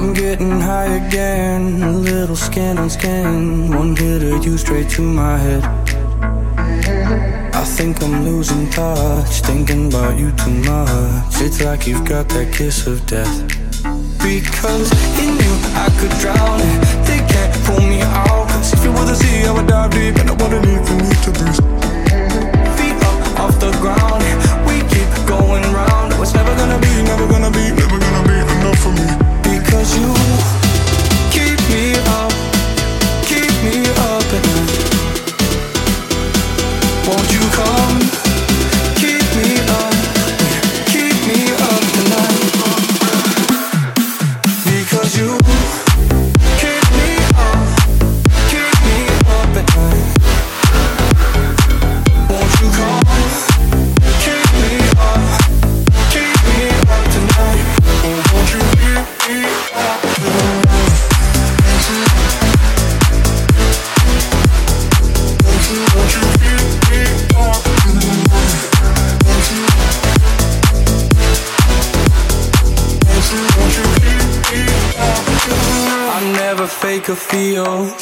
I'm getting high again, a little skin on skin. One hit of you straight to my head. I think I'm losing touch, thinking about you too much. It's like you've got that kiss of death. Because in you I could drown it, they can't pull me out. Cause if you were the sea, I would dive deep, and I wanna need for me to breathe. Feet up off the ground, we keep going round. It's never gonna be, never gonna be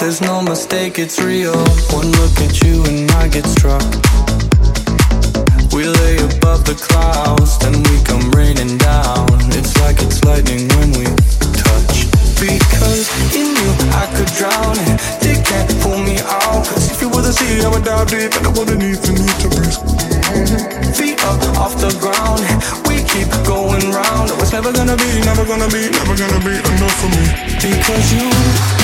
there's no mistake, it's real. One look at you and I get struck. We lay above the clouds, then we come raining down. It's like it's lightning when we touch. Because in you I could drown it, they can't pull me out. Cause if you were the sea, I would dive deep, and I wouldn't even need to breathe. Feet up off the ground, we keep going round. Oh, it's never gonna be, never gonna be, never gonna be enough for me. Because you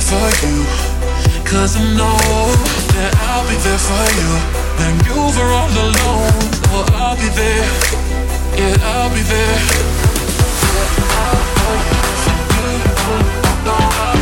there for you. Cause I know that I'll be there for you when you were all alone. Oh, I'll be there. Yeah, I'll be there. All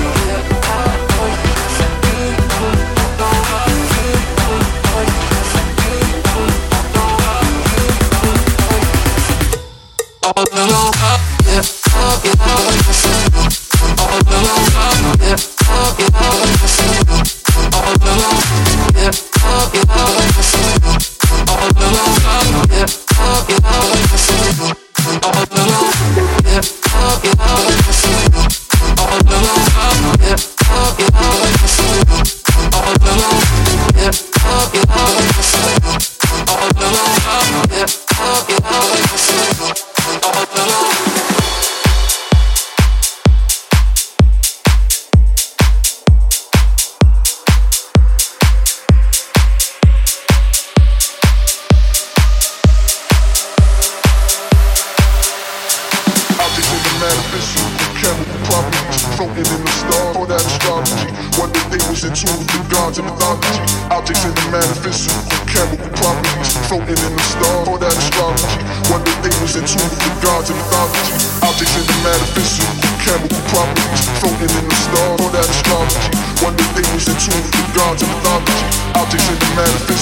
time of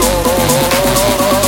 my life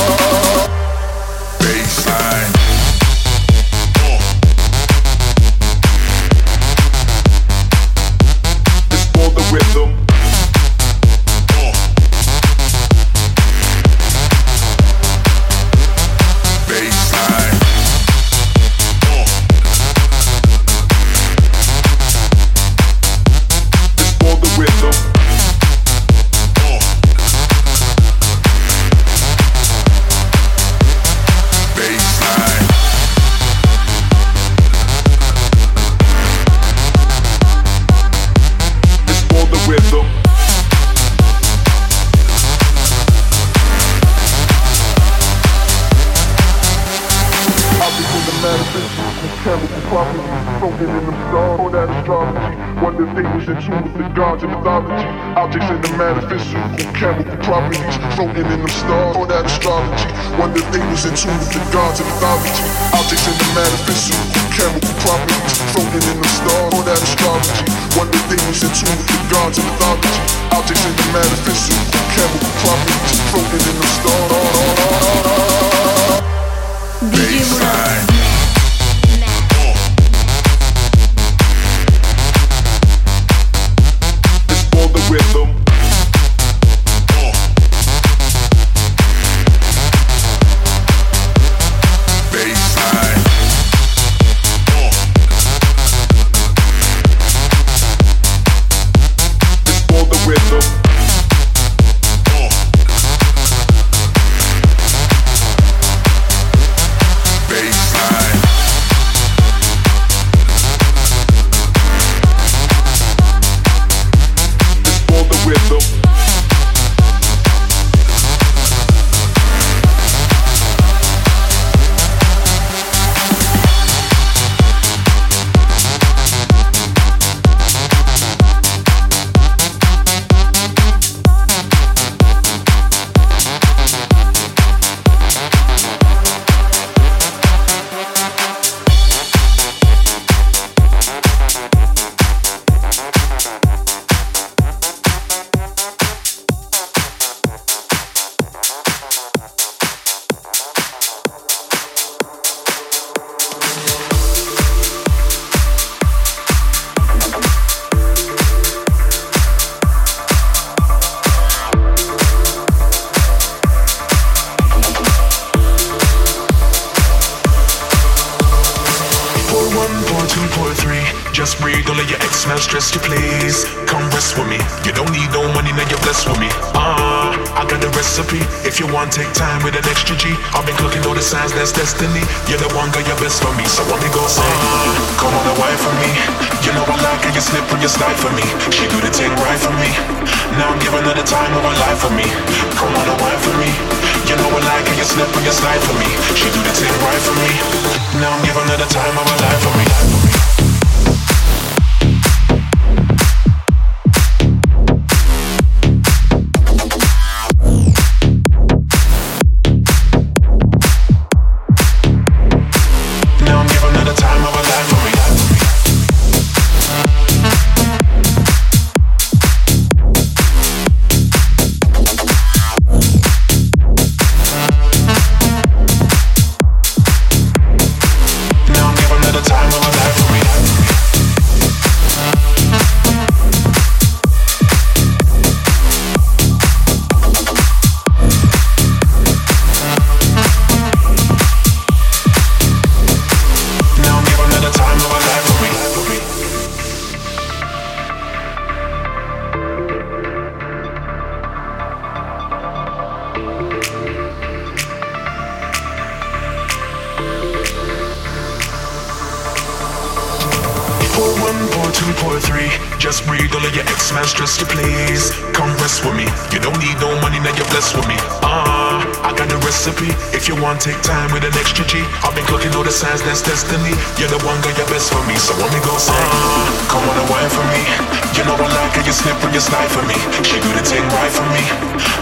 last night for me. She couldn't take right from me.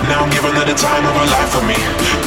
Now I'm giving her the time of her life for me.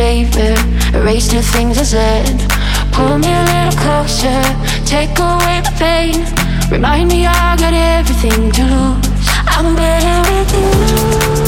Favor, erase the things I said. Pull me a little closer, take away the pain. Remind me I got everything to lose. I'm better with you.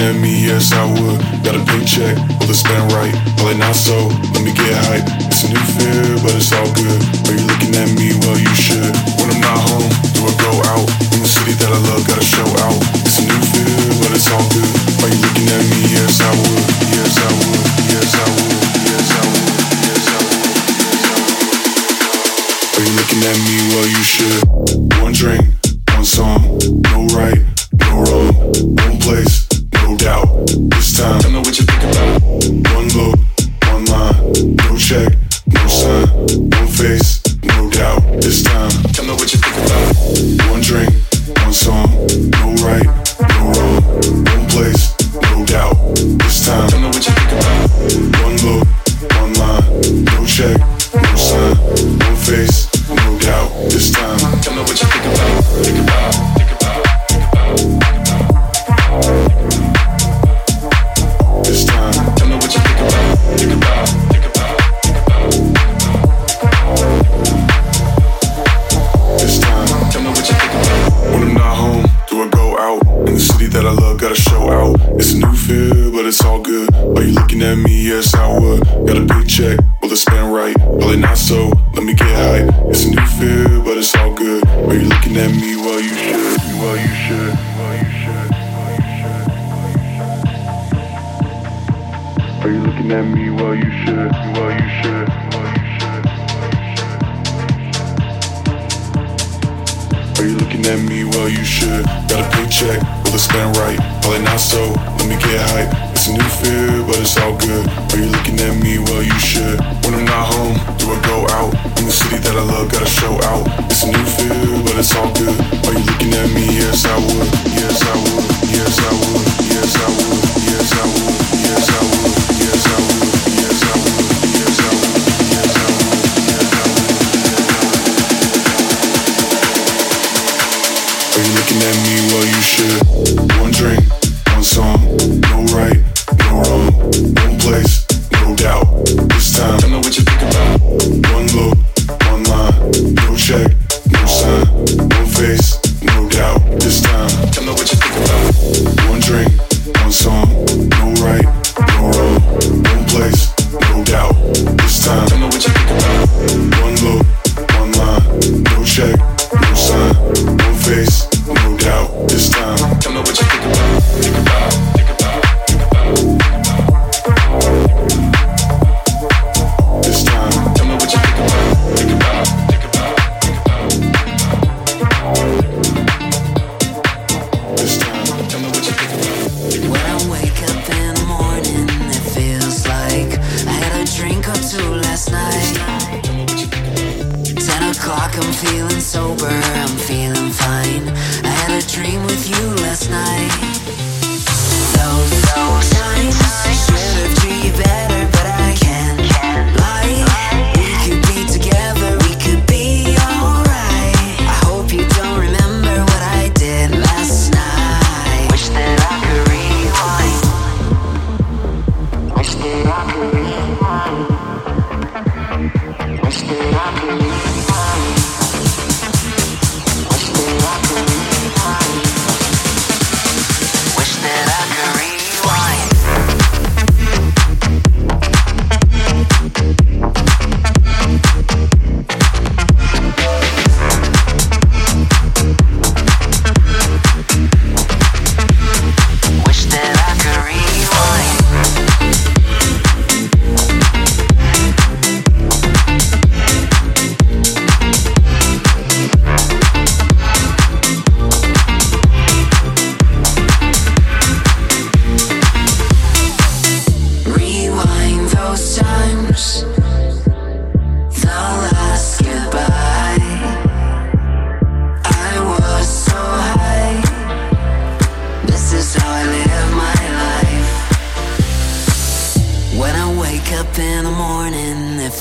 at me, yes I would. Got a paycheck, will it spend right? Probably not so, let me get hype. It's a new fear, but it's all good. Are you looking at me? Well, you should. When I'm not home, do I go out? In the city that I love, gotta show out. It's a new fear, but it's all good. Are you looking at me? Yes I would. Yes I would. Yes I would. Yes I would. Yes I would. Yes I would. Are you looking at me? Well, you should. One drink, one song, no right, no wrong, one place. Out This time, tell me what you think about. One look, one line, no check.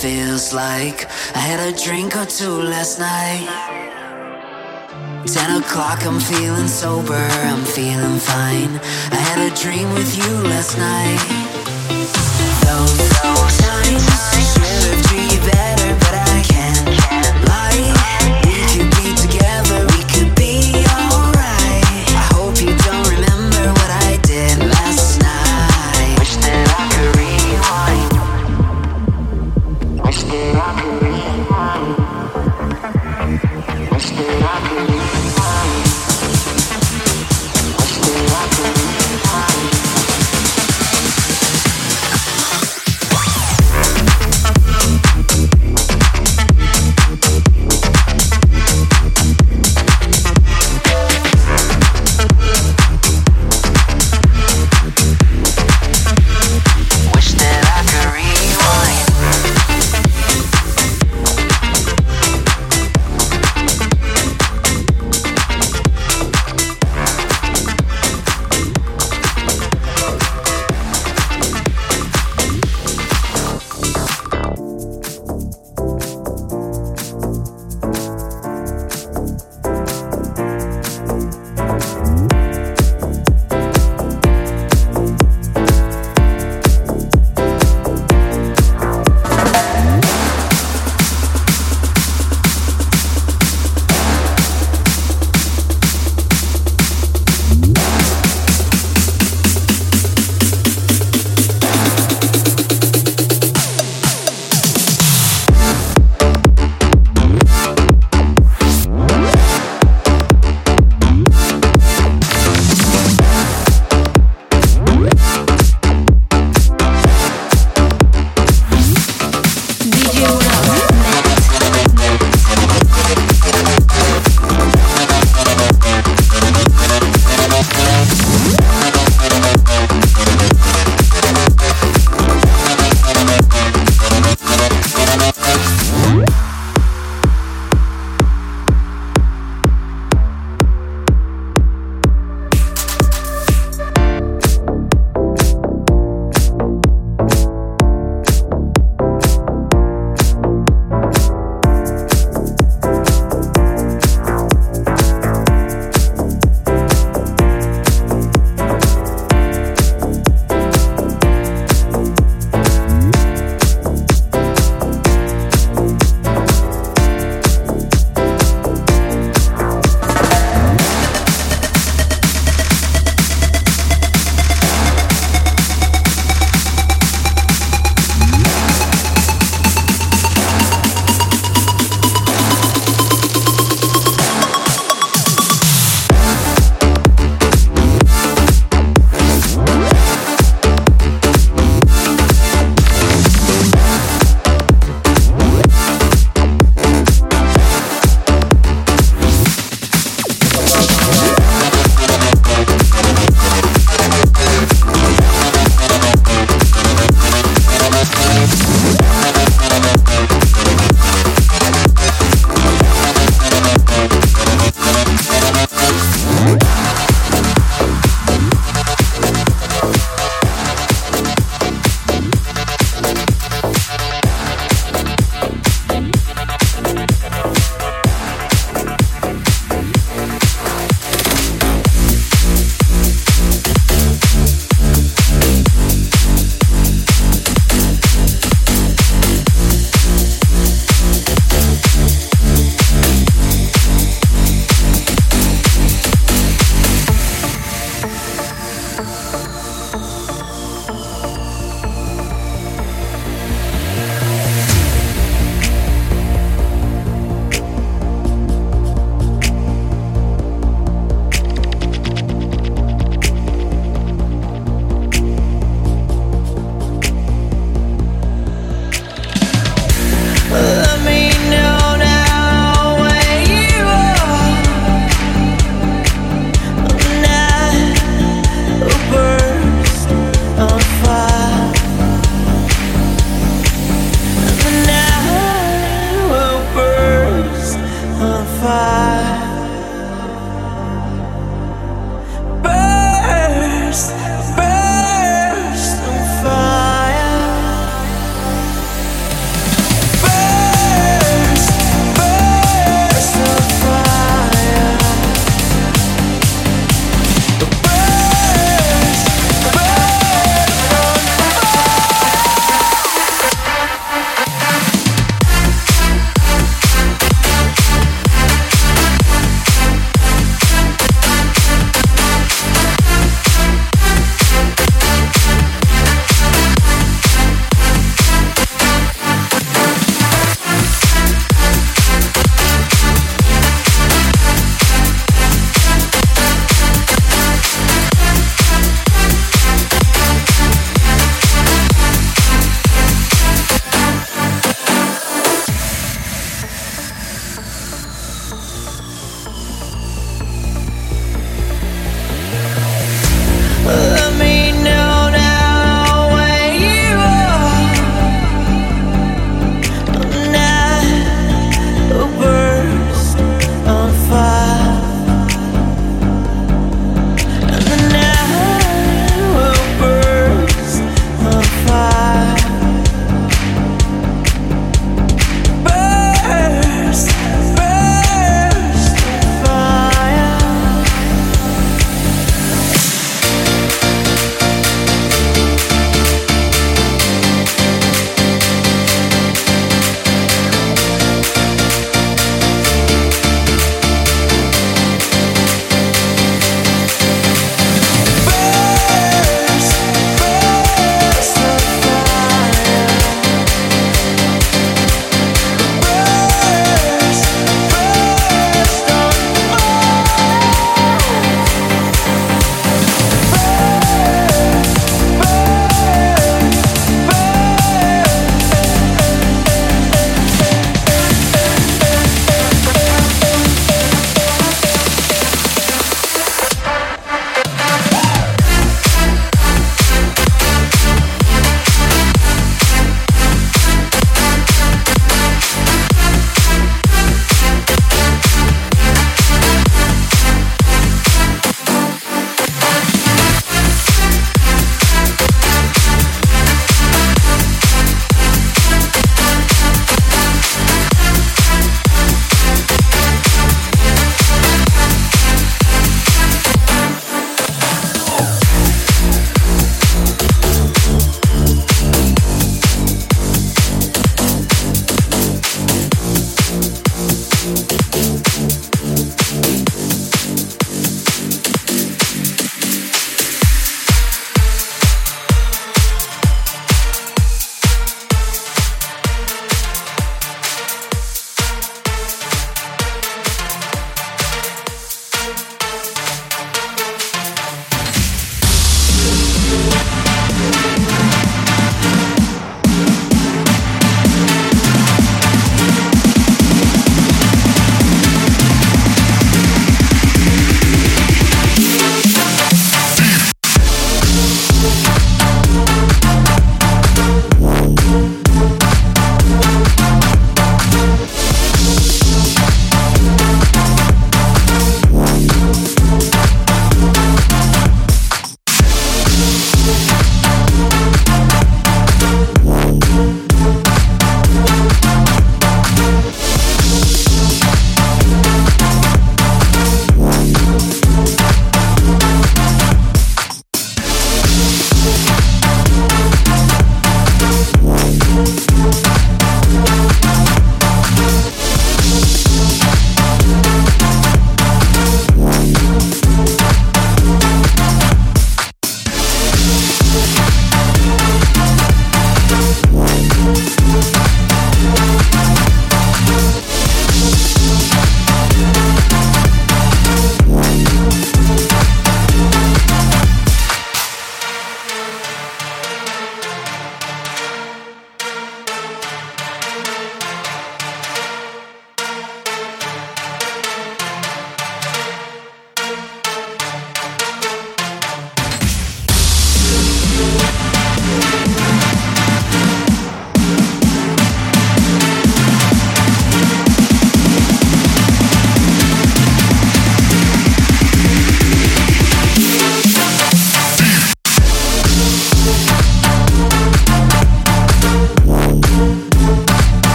feels like I had a drink or two last night. Ten o'clock, I'm feeling sober, I'm feeling fine. I had a dream with you last night. Those, those times.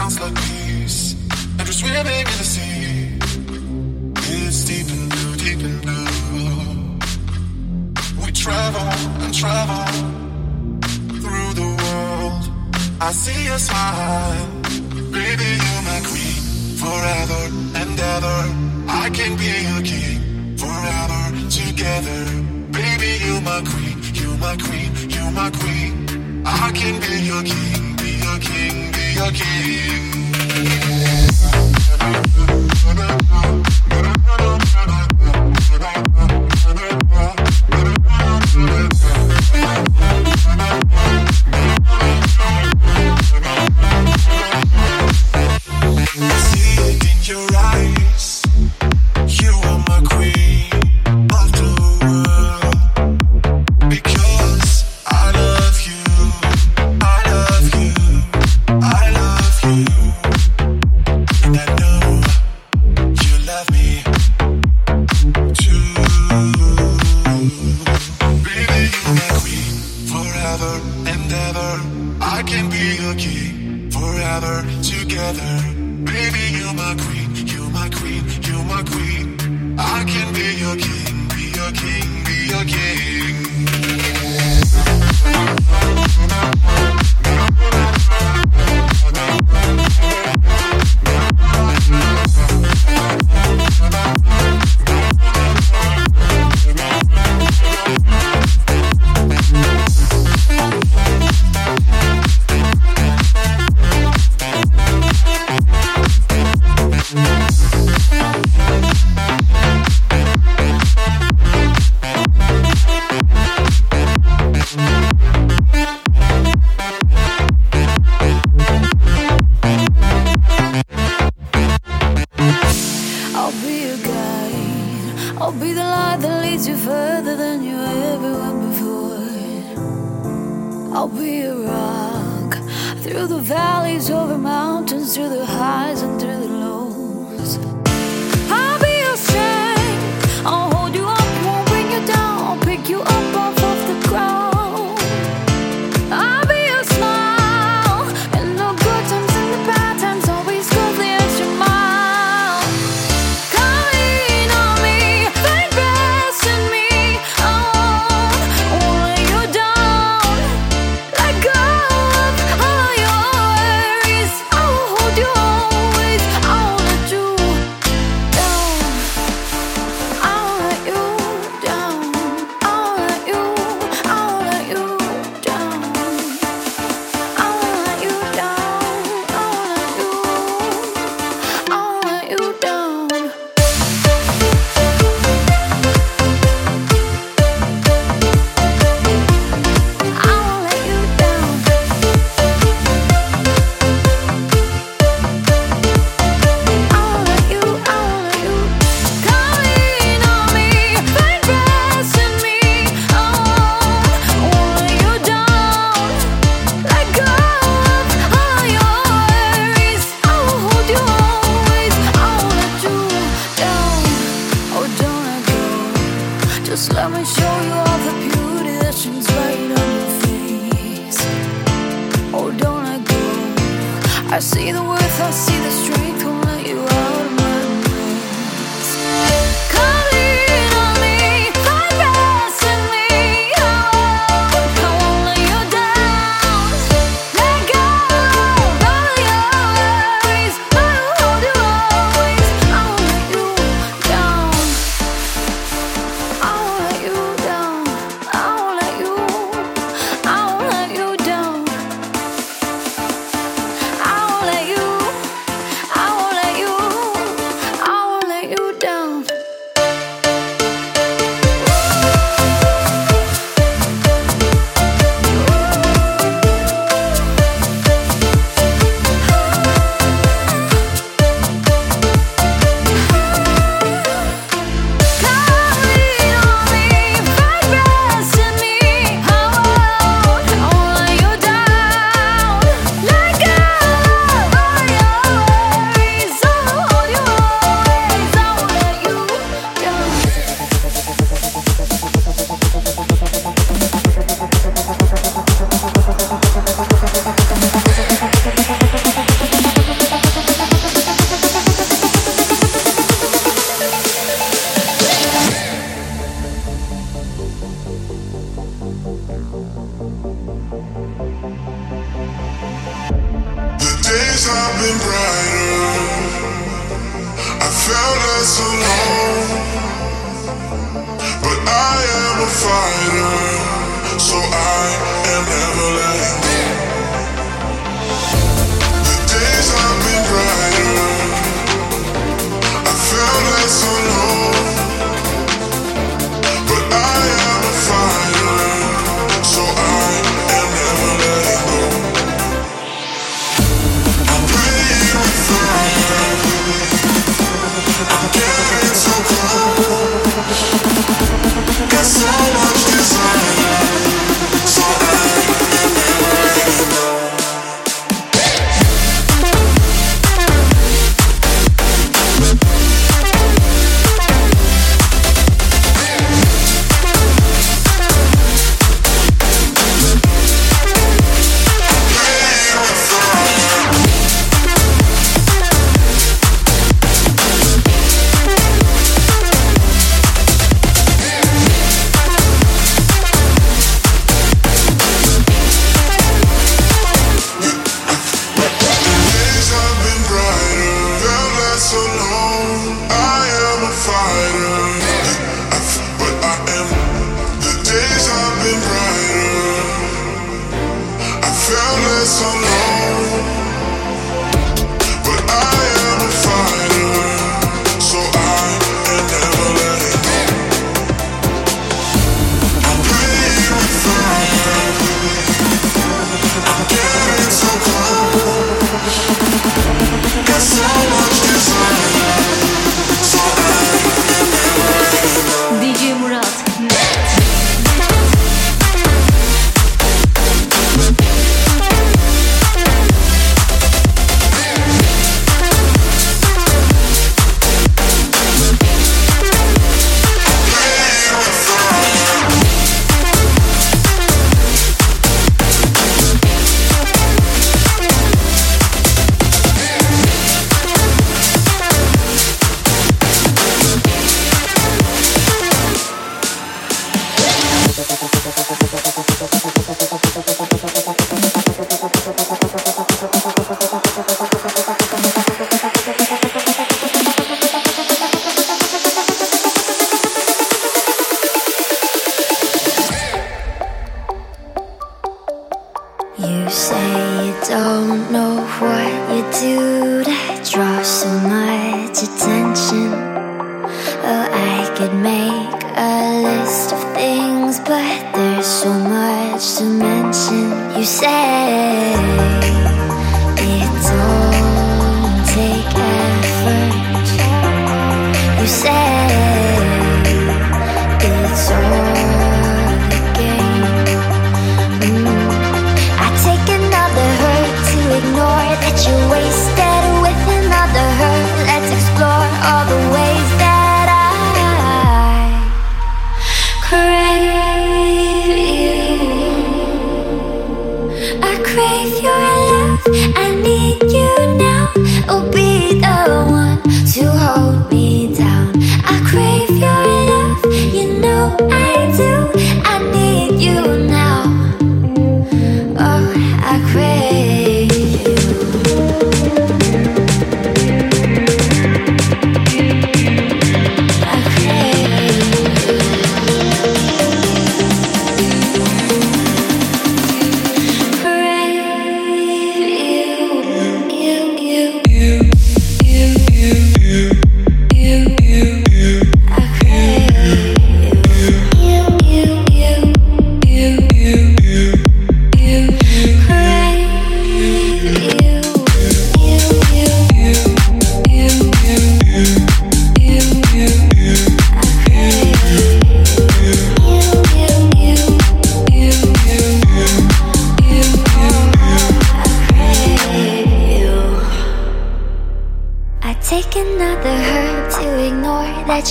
sounds like peace. And we're swimming in the sea. It's deep and blue, deep and blue. We travel and travel through the world. I see a smile. Baby, you're my queen. Forever and ever. I can be your king. Forever together. Baby, you're my queen. You're my queen. You're my queen. I can be your king. Be your king cocaine.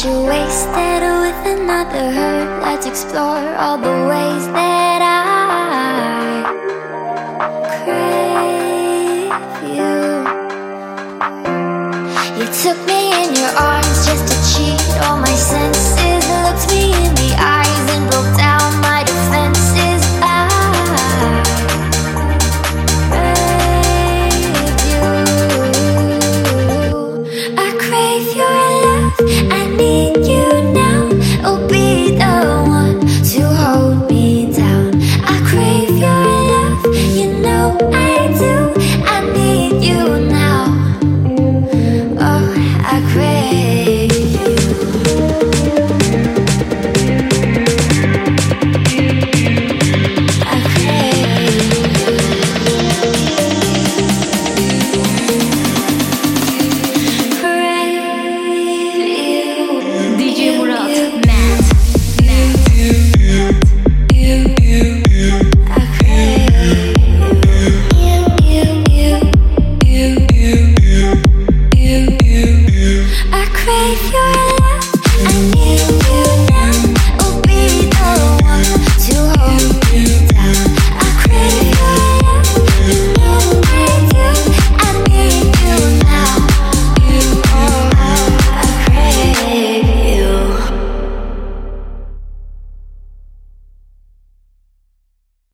you wasted with another hurt. Let's explore all the ways that.